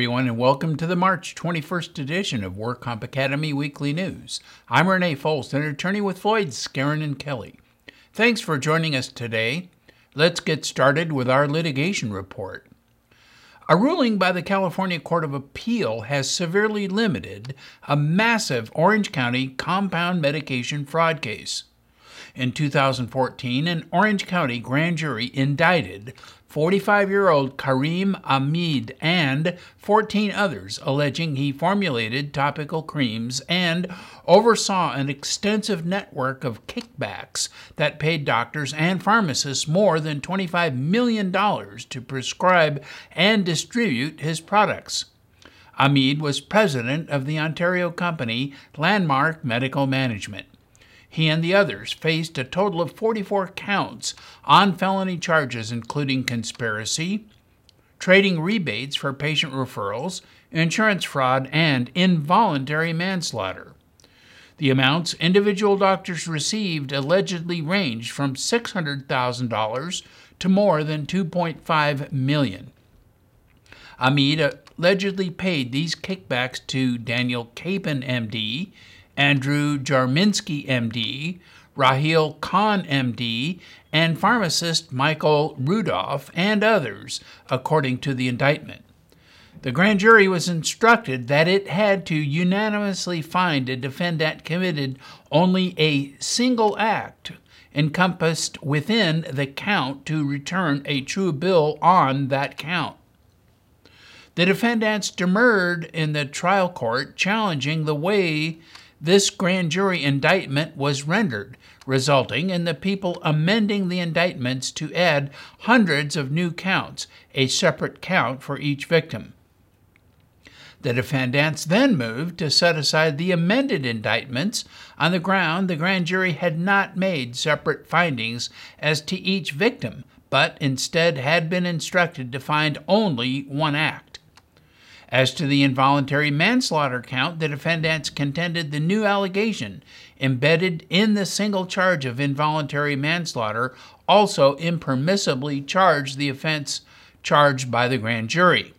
everyone, and welcome to the March 21st edition of WorkComp Academy Weekly News. I'm Renee Fols, an attorney with Floyd, Skeren, and Kelly. Thanks for joining us today. Let's get started with our litigation report. A ruling by the California Court of Appeal has severely limited a massive Orange County compound medication fraud case. In 2014, an Orange County grand jury indicted 45 year old Karim Ahmed and 14 others, alleging he formulated topical creams and oversaw an extensive network of kickbacks that paid doctors and pharmacists more than $25 million to prescribe and distribute his products. Ahmed was president of the Ontario company Landmark Medical Management. He and the others faced a total of 44 counts on felony charges, including conspiracy, trading rebates for patient referrals, insurance fraud, and involuntary manslaughter. The amounts individual doctors received allegedly ranged from $600,000 to more than 2.5 million. Ahmed allegedly paid these kickbacks to Daniel Capon, MD, Andrew Jarminsky, MD, Rahil Khan, MD, and pharmacist Michael Rudolph, and others, according to the indictment. The grand jury was instructed that it had to unanimously find a defendant committed only a single act encompassed within the count to return a true bill on that count. The defendants demurred in the trial court, challenging the way this grand jury indictment was rendered, resulting in the people amending the indictments to add hundreds of new counts, a separate count for each victim. The defendants then moved to set aside the amended indictments on the ground the grand jury had not made separate findings as to each victim, but instead had been instructed to find only one act. As to the involuntary manslaughter count, the defendants contended the new allegation embedded in the single charge of involuntary manslaughter also impermissibly charged the offense charged by the grand jury.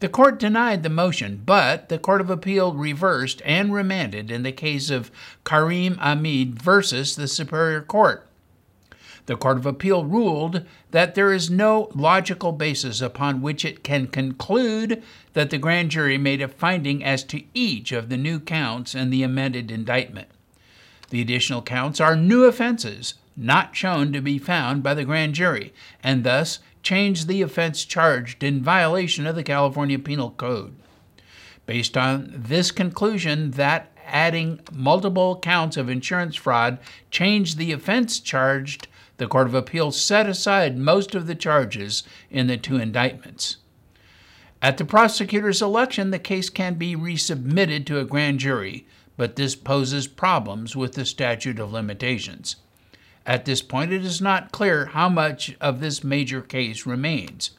The court denied the motion, but the Court of Appeal reversed and remanded in the case of Karim Ahmed versus the Superior Court. The Court of Appeal ruled that there is no logical basis upon which it can conclude that the grand jury made a finding as to each of the new counts in the amended indictment. The additional counts are new offenses not shown to be found by the grand jury, and thus change the offense charged in violation of the California Penal Code. Based on this conclusion, that adding multiple counts of insurance fraud changed the offense charged the Court of Appeals set aside most of the charges in the two indictments. At the prosecutor's election, the case can be resubmitted to a grand jury, but this poses problems with the statute of limitations. At this point, it is not clear how much of this major case remains.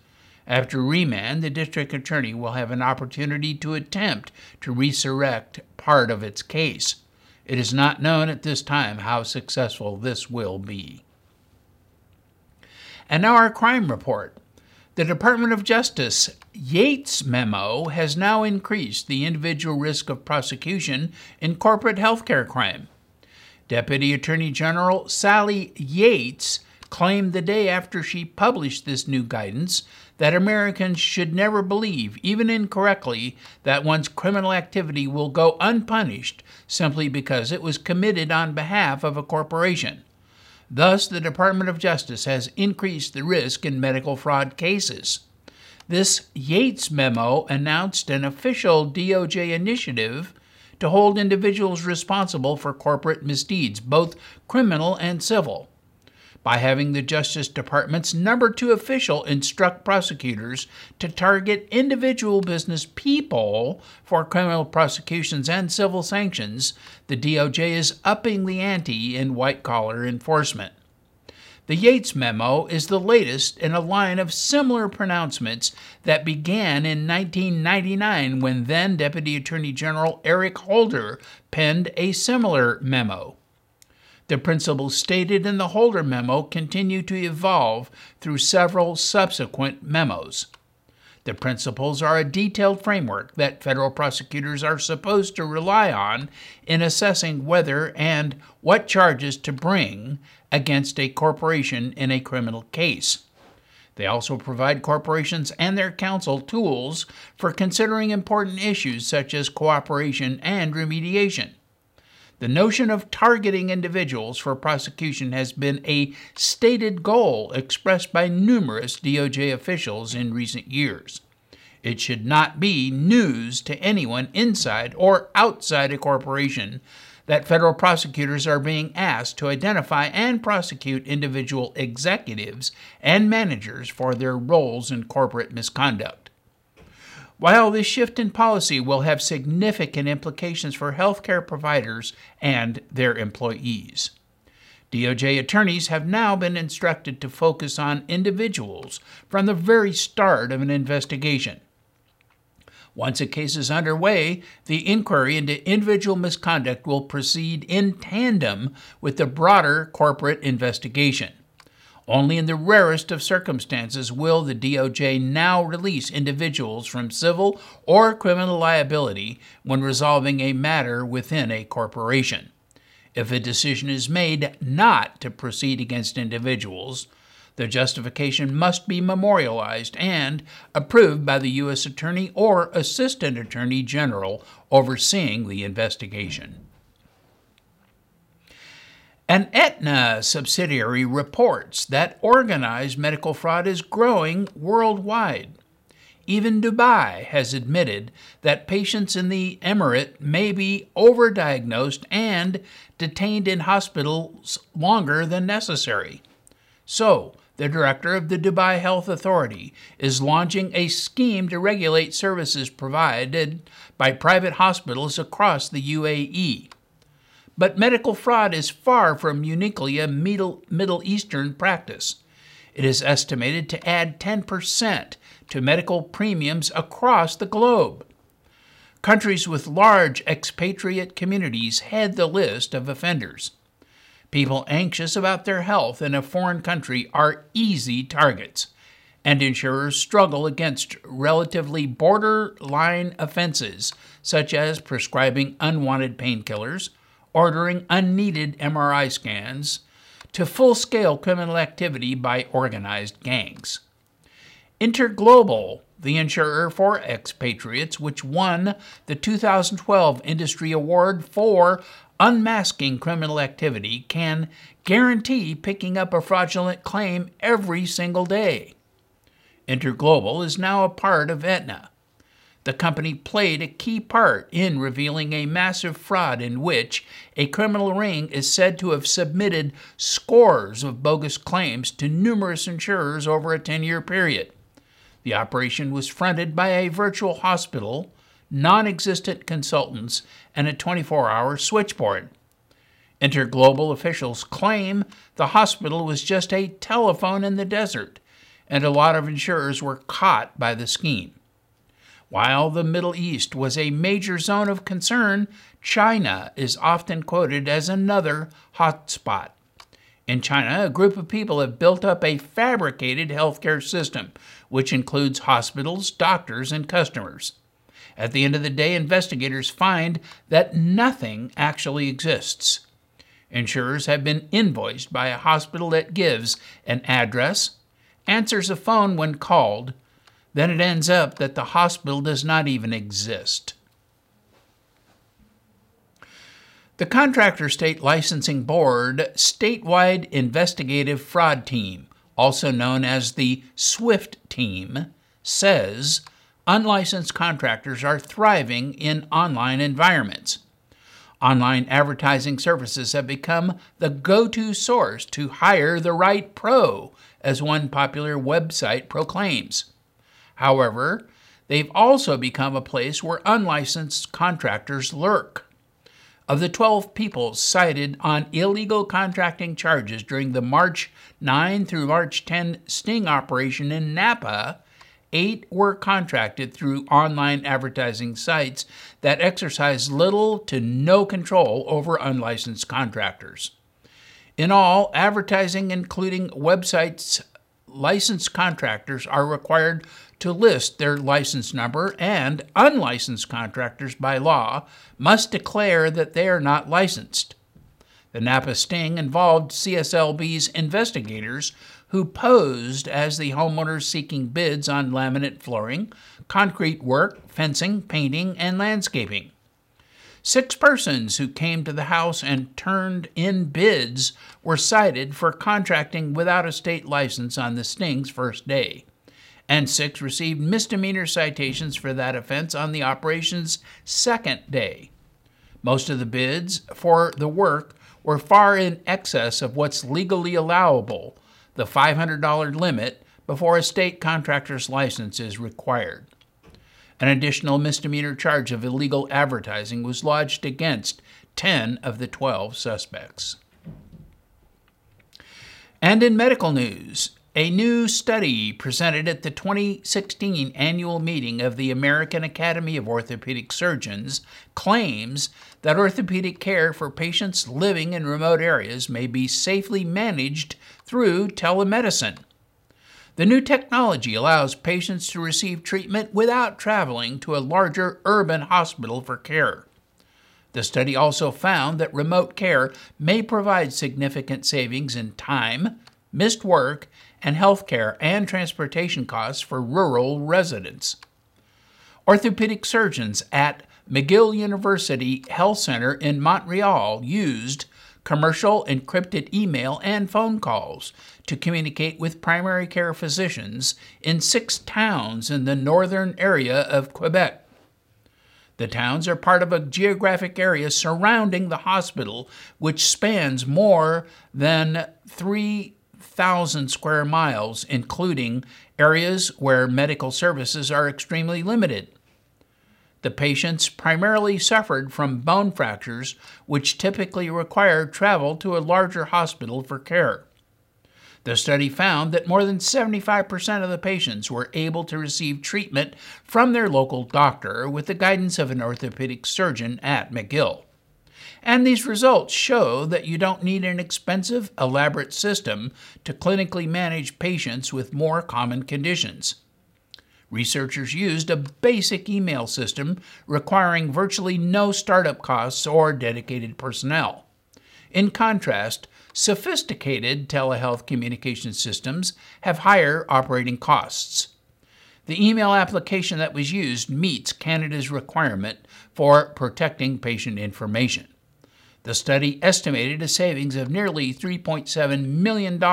After remand, the district attorney will have an opportunity to attempt to resurrect part of its case. It is not known at this time how successful this will be. And now our crime report. The Department of Justice Yates memo has now increased the individual risk of prosecution in corporate healthcare crime. Deputy Attorney General Sally Yates claimed the day after she published this new guidance that Americans should never believe, even incorrectly, that one's criminal activity will go unpunished simply because it was committed on behalf of a corporation. Thus, the Department of Justice has increased the risk in medical fraud cases. This Yates memo announced an official DOJ initiative to hold individuals responsible for corporate misdeeds, both criminal and civil by having the Justice Department's number two official instruct prosecutors to target individual business people for criminal prosecutions and civil sanctions, the DOJ is upping the ante in white collar enforcement. The Yates memo is the latest in a line of similar pronouncements that began in 1999 when then Deputy Attorney General Eric Holder penned a similar memo. The principles stated in the Holder memo continue to evolve through several subsequent memos. The principles are a detailed framework that federal prosecutors are supposed to rely on in assessing whether and what charges to bring against a corporation in a criminal case. They also provide corporations and their counsel tools for considering important issues such as cooperation and remediation. The notion of targeting individuals for prosecution has been a stated goal expressed by numerous DOJ officials in recent years. It should not be news to anyone inside or outside a corporation that federal prosecutors are being asked to identify and prosecute individual executives and managers for their roles in corporate misconduct. While this shift in policy will have significant implications for healthcare providers and their employees, DOJ attorneys have now been instructed to focus on individuals from the very start of an investigation. Once a case is underway, the inquiry into individual misconduct will proceed in tandem with the broader corporate investigation. Only in the rarest of circumstances will the DOJ now release individuals from civil or criminal liability when resolving a matter within a corporation. If a decision is made not to proceed against individuals, the justification must be memorialized and approved by the U.S. Attorney or Assistant Attorney General overseeing the investigation. An Aetna subsidiary reports that organized medical fraud is growing worldwide. Even Dubai has admitted that patients in the emirate may be overdiagnosed and detained in hospitals longer than necessary. So, the director of the Dubai Health Authority is launching a scheme to regulate services provided by private hospitals across the UAE. But medical fraud is far from uniquely a Middle, Middle Eastern practice. It is estimated to add 10% to medical premiums across the globe. Countries with large expatriate communities head the list of offenders. People anxious about their health in a foreign country are easy targets, and insurers struggle against relatively borderline offenses such as prescribing unwanted painkillers, ordering unneeded MRI scans, to full scale criminal activity by organized gangs. Interglobal, the insurer for expatriates, which won the 2012 Industry Award for unmasking criminal activity, can guarantee picking up a fraudulent claim every single day. Interglobal is now a part of Aetna the company played a key part in revealing a massive fraud in which a criminal ring is said to have submitted scores of bogus claims to numerous insurers over a 10 year period. The operation was fronted by a virtual hospital, non existent consultants, and a 24 hour switchboard. Interglobal officials claim the hospital was just a telephone in the desert, and a lot of insurers were caught by the scheme. While the Middle East was a major zone of concern, China is often quoted as another hotspot. In China, a group of people have built up a fabricated healthcare system, which includes hospitals, doctors, and customers. At the end of the day, investigators find that nothing actually exists. Insurers have been invoiced by a hospital that gives an address, answers a phone when called, then it ends up that the hospital does not even exist. The Contractor State Licensing Board Statewide Investigative Fraud Team, also known as the SWIFT Team, says unlicensed contractors are thriving in online environments. Online advertising services have become the go to source to hire the right pro, as one popular website proclaims. However, they've also become a place where unlicensed contractors lurk. Of the 12 people cited on illegal contracting charges during the March 9 through March 10 sting operation in Napa, eight were contracted through online advertising sites that exercise little to no control over unlicensed contractors. In all, advertising, including websites licensed contractors are required to list their license number, and unlicensed contractors by law must declare that they are not licensed. The Napa sting involved CSLB's investigators who posed as the homeowners seeking bids on laminate flooring, concrete work, fencing, painting, and landscaping. Six persons who came to the house and turned in bids were cited for contracting without a state license on the sting's first day, and six received misdemeanor citations for that offense on the operation's second day. Most of the bids for the work were far in excess of what's legally allowable, the $500 limit, before a state contractor's license is required. An additional misdemeanor charge of illegal advertising was lodged against 10 of the 12 suspects. And in medical news, a new study presented at the 2016 annual meeting of the American Academy of Orthopedic Surgeons claims that orthopedic care for patients living in remote areas may be safely managed through telemedicine. The new technology allows patients to receive treatment without traveling to a larger urban hospital for care. The study also found that remote care may provide significant savings in time, missed work, and health care and transportation costs for rural residents. Orthopedic surgeons at McGill University Health Center in Montreal used commercial encrypted email and phone calls to communicate with primary care physicians in six towns in the northern area of Quebec. The towns are part of a geographic area surrounding the hospital, which spans more than 3,000 square miles, including areas where medical services are extremely limited. The patients primarily suffered from bone fractures, which typically required travel to a larger hospital for care. The study found that more than 75% of the patients were able to receive treatment from their local doctor with the guidance of an orthopedic surgeon at McGill. And these results show that you don't need an expensive, elaborate system to clinically manage patients with more common conditions. Researchers used a basic email system requiring virtually no startup costs or dedicated personnel. In contrast, sophisticated telehealth communication systems have higher operating costs. The email application that was used meets Canada's requirement for protecting patient information. The study estimated a savings of nearly $3.7 million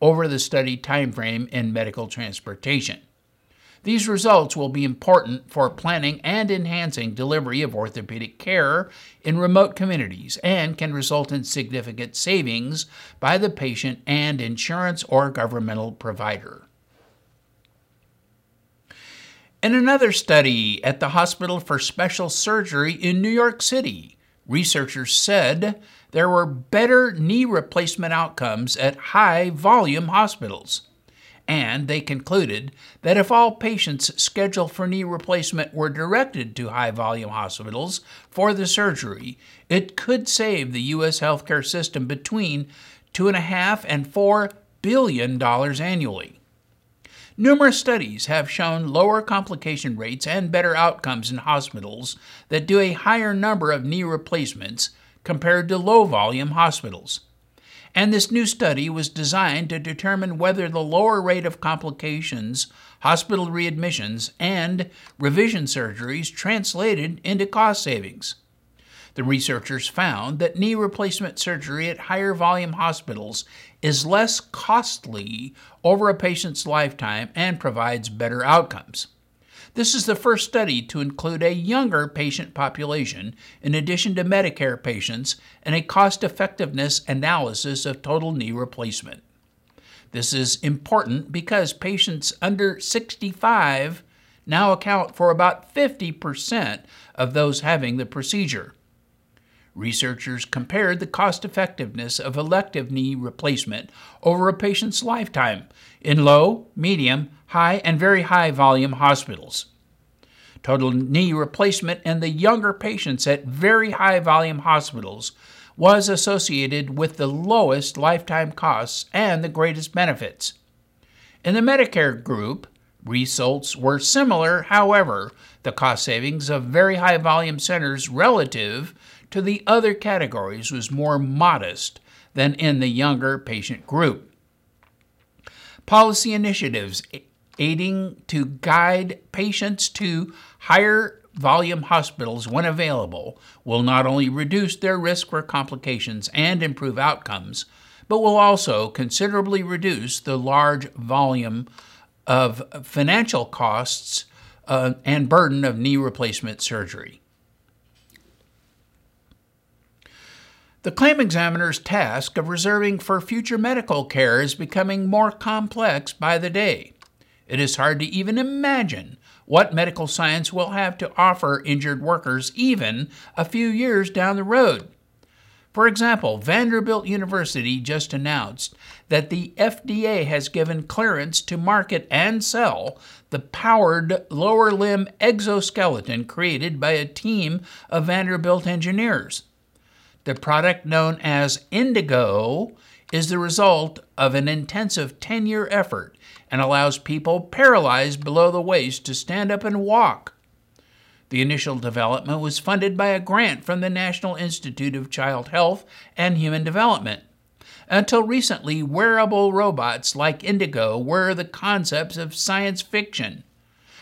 over the study timeframe in medical transportation. These results will be important for planning and enhancing delivery of orthopedic care in remote communities and can result in significant savings by the patient and insurance or governmental provider. In another study at the Hospital for Special Surgery in New York City, researchers said there were better knee replacement outcomes at high volume hospitals and they concluded that if all patients scheduled for knee replacement were directed to high volume hospitals for the surgery, it could save the U.S. healthcare system between two and a half and four billion dollars annually. Numerous studies have shown lower complication rates and better outcomes in hospitals that do a higher number of knee replacements compared to low volume hospitals and this new study was designed to determine whether the lower rate of complications, hospital readmissions, and revision surgeries translated into cost savings. The researchers found that knee replacement surgery at higher volume hospitals is less costly over a patient's lifetime and provides better outcomes. This is the first study to include a younger patient population, in addition to Medicare patients, and a cost effectiveness analysis of total knee replacement. This is important because patients under 65 now account for about 50% of those having the procedure. Researchers compared the cost effectiveness of elective knee replacement over a patient's lifetime in low, medium, high, and very high volume hospitals. Total knee replacement in the younger patients at very high volume hospitals was associated with the lowest lifetime costs and the greatest benefits. In the Medicare group, results were similar, however, the cost savings of very high volume centers relative to the other categories was more modest than in the younger patient group. Policy initiatives aiding to guide patients to higher volume hospitals when available will not only reduce their risk for complications and improve outcomes, but will also considerably reduce the large volume of financial costs uh, and burden of knee replacement surgery. The claim examiner's task of reserving for future medical care is becoming more complex by the day. It is hard to even imagine what medical science will have to offer injured workers even a few years down the road. For example, Vanderbilt University just announced that the FDA has given clearance to market and sell the powered lower limb exoskeleton created by a team of Vanderbilt engineers. The product known as Indego is the result of an intensive 10 year effort and allows people paralyzed below the waist to stand up and walk. The initial development was funded by a grant from the National Institute of Child Health and Human Development. Until recently, wearable robots like Indego were the concepts of science fiction.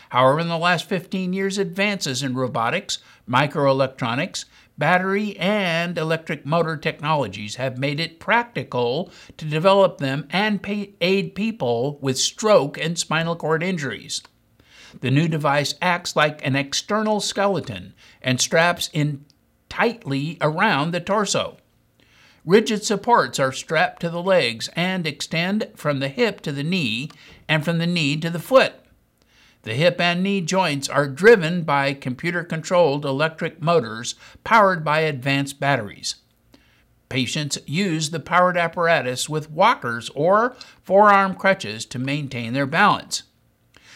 However, in the last 15 years, advances in robotics, microelectronics, battery, and electric motor technologies have made it practical to develop them and pay, aid people with stroke and spinal cord injuries. The new device acts like an external skeleton and straps in tightly around the torso. Rigid supports are strapped to the legs and extend from the hip to the knee and from the knee to the foot. The hip and knee joints are driven by computer controlled electric motors powered by advanced batteries. Patients use the powered apparatus with walkers or forearm crutches to maintain their balance.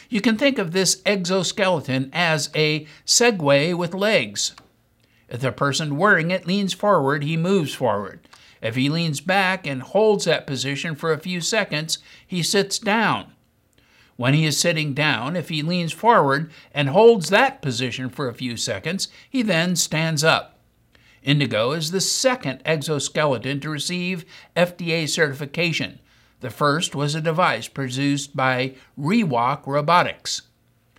You can think of this exoskeleton as a Segway with legs. If the person wearing it leans forward, he moves forward. If he leans back and holds that position for a few seconds, he sits down. When he is sitting down, if he leans forward and holds that position for a few seconds, he then stands up. Indego is the second exoskeleton to receive FDA certification, the first was a device produced by Rewalk Robotics.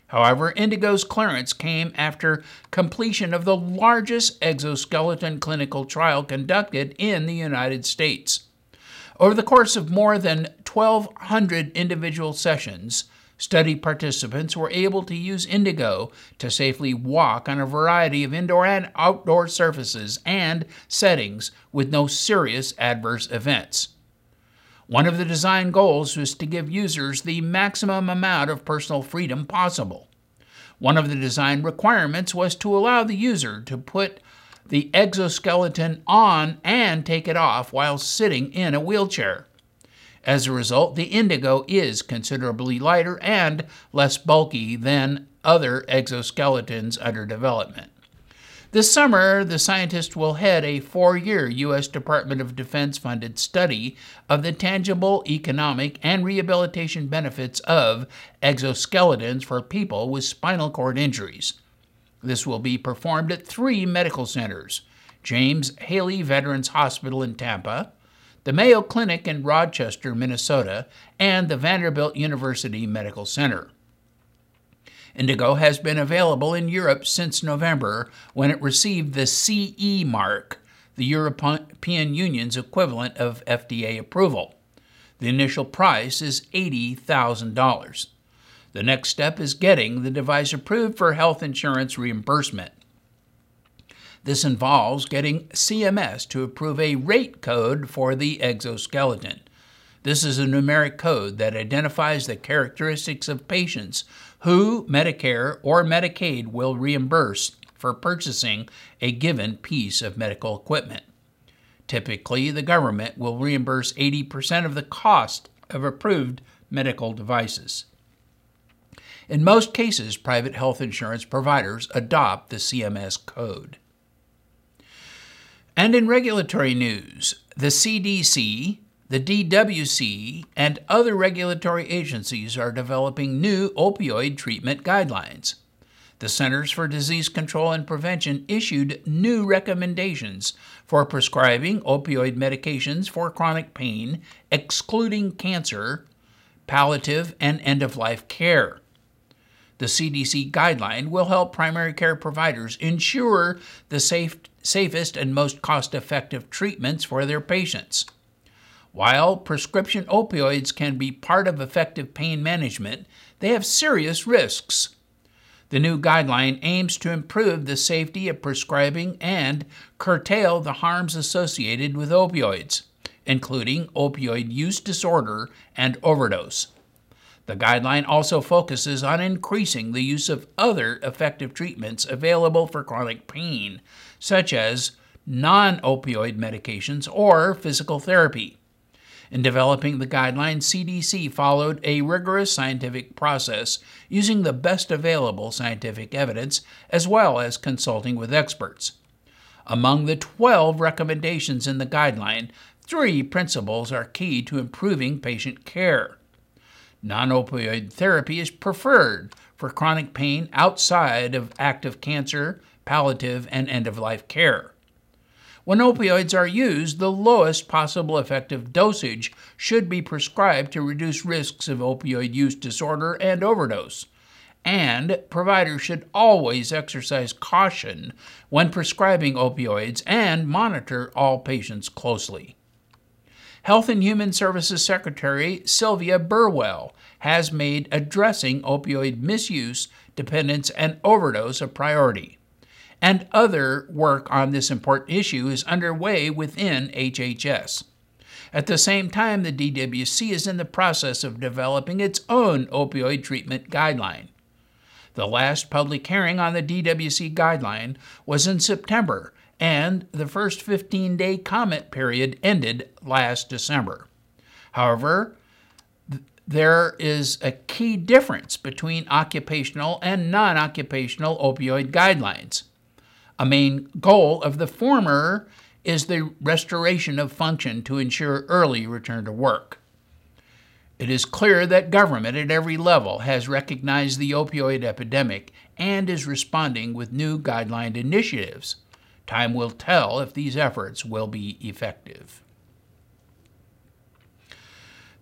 However, Indego's clearance came after completion of the largest exoskeleton clinical trial conducted in the United States. Over the course of more than 1,200 individual sessions, study participants were able to use Indego to safely walk on a variety of indoor and outdoor surfaces and settings with no serious adverse events. One of the design goals was to give users the maximum amount of personal freedom possible. One of the design requirements was to allow the user to put the exoskeleton on and take it off while sitting in a wheelchair. As a result, the Indego is considerably lighter and less bulky than other exoskeletons under development. This summer, the scientists will head a four year U.S. Department of Defense funded study of the tangible economic and rehabilitation benefits of exoskeletons for people with spinal cord injuries. This will be performed at three medical centers James Haley Veterans Hospital in Tampa, the Mayo Clinic in Rochester, Minnesota, and the Vanderbilt University Medical Center. Indego has been available in Europe since November when it received the CE mark, the European Union's equivalent of FDA approval. The initial price is $80,000. The next step is getting the device approved for health insurance reimbursement. This involves getting CMS to approve a rate code for the exoskeleton. This is a numeric code that identifies the characteristics of patients who Medicare or Medicaid will reimburse for purchasing a given piece of medical equipment. Typically, the government will reimburse 80% of the cost of approved medical devices. In most cases, private health insurance providers adopt the CMS code. And in regulatory news, the CDC, the DWC and other regulatory agencies are developing new opioid treatment guidelines. The Centers for Disease Control and Prevention issued new recommendations for prescribing opioid medications for chronic pain, excluding cancer, palliative, and end of life care. The CDC guideline will help primary care providers ensure the safe, safest and most cost effective treatments for their patients. While prescription opioids can be part of effective pain management, they have serious risks. The new guideline aims to improve the safety of prescribing and curtail the harms associated with opioids, including opioid use disorder and overdose. The guideline also focuses on increasing the use of other effective treatments available for chronic pain, such as non opioid medications or physical therapy. In developing the guidelines, CDC followed a rigorous scientific process using the best available scientific evidence as well as consulting with experts. Among the 12 recommendations in the guideline, three principles are key to improving patient care. Non opioid therapy is preferred for chronic pain outside of active cancer, palliative, and end of life care. When opioids are used, the lowest possible effective dosage should be prescribed to reduce risks of opioid use disorder and overdose. And providers should always exercise caution when prescribing opioids and monitor all patients closely. Health and Human Services Secretary Sylvia Burwell has made addressing opioid misuse, dependence, and overdose a priority and other work on this important issue is underway within HHS. At the same time, the DWC is in the process of developing its own opioid treatment guideline. The last public hearing on the DWC guideline was in September, and the first 15 day comment period ended last December. However, there is a key difference between occupational and non occupational opioid guidelines. A main goal of the former is the restoration of function to ensure early return to work. It is clear that government at every level has recognized the opioid epidemic and is responding with new guideline initiatives. Time will tell if these efforts will be effective.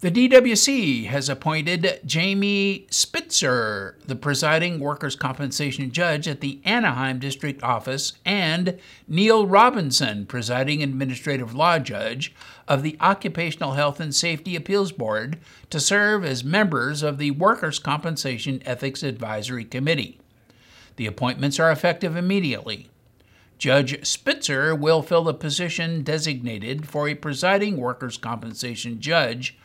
The DWC has appointed Jamie Spitzer, the presiding workers' compensation judge at the Anaheim District Office, and Neil Robinson, presiding administrative law judge of the Occupational Health and Safety Appeals Board, to serve as members of the Workers' Compensation Ethics Advisory Committee. The appointments are effective immediately. Judge Spitzer will fill the position designated for a presiding workers' compensation judge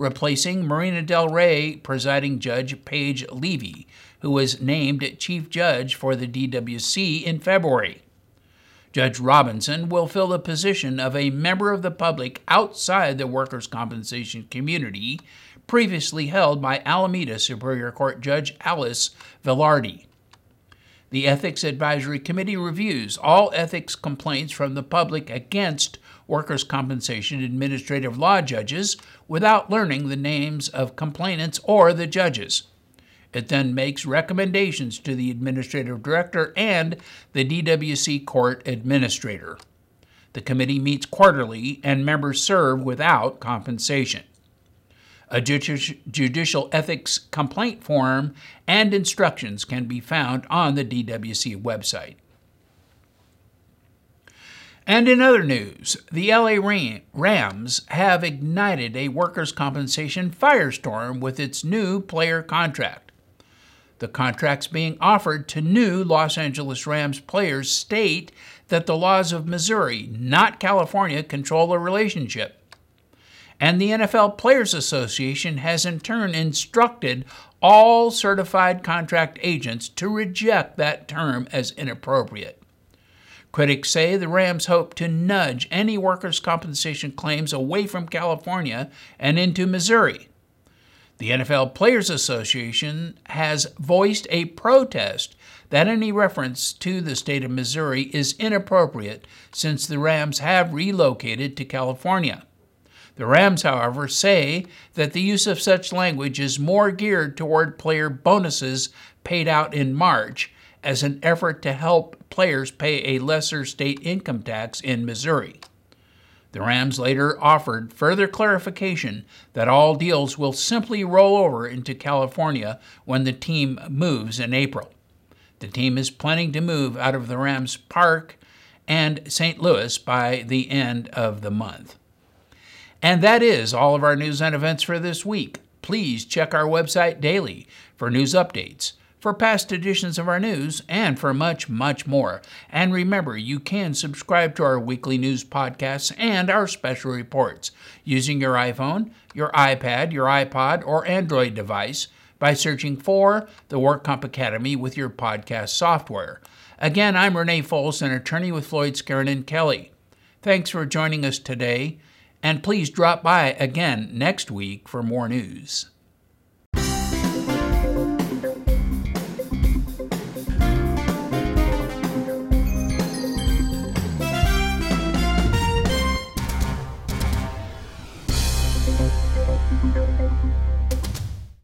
replacing Marina Del Rey presiding judge Paige Levy, who was named chief judge for the DWC in February. Judge Robinson will fill the position of a member of the public outside the workers' compensation community, previously held by Alameda Superior Court Judge Alice Velarde. The Ethics Advisory Committee reviews all ethics complaints from the public against workers' compensation administrative law judges without learning the names of complainants or the judges. It then makes recommendations to the administrative director and the DWC court administrator. The committee meets quarterly and members serve without compensation. A judicial ethics complaint form and instructions can be found on the DWC website. And in other news, the LA Rams have ignited a workers' compensation firestorm with its new player contract. The contracts being offered to new Los Angeles Rams players state that the laws of Missouri, not California, control the relationship. And the NFL Players Association has in turn instructed all certified contract agents to reject that term as inappropriate. Critics say the Rams hope to nudge any workers' compensation claims away from California and into Missouri. The NFL Players Association has voiced a protest that any reference to the state of Missouri is inappropriate since the Rams have relocated to California. The Rams, however, say that the use of such language is more geared toward player bonuses paid out in March as an effort to help players pay a lesser state income tax in Missouri. The Rams later offered further clarification that all deals will simply roll over into California when the team moves in April. The team is planning to move out of the Rams Park and St. Louis by the end of the month. And that is all of our news and events for this week. Please check our website daily for news updates, for past editions of our news, and for much, much more. And remember, you can subscribe to our weekly news podcasts and our special reports using your iPhone, your iPad, your iPod, or Android device by searching for the WorkComp Academy with your podcast software. Again, I'm Renee Foles, an attorney with Floyd Skeren and Kelly. Thanks for joining us today and please drop by again next week for more news.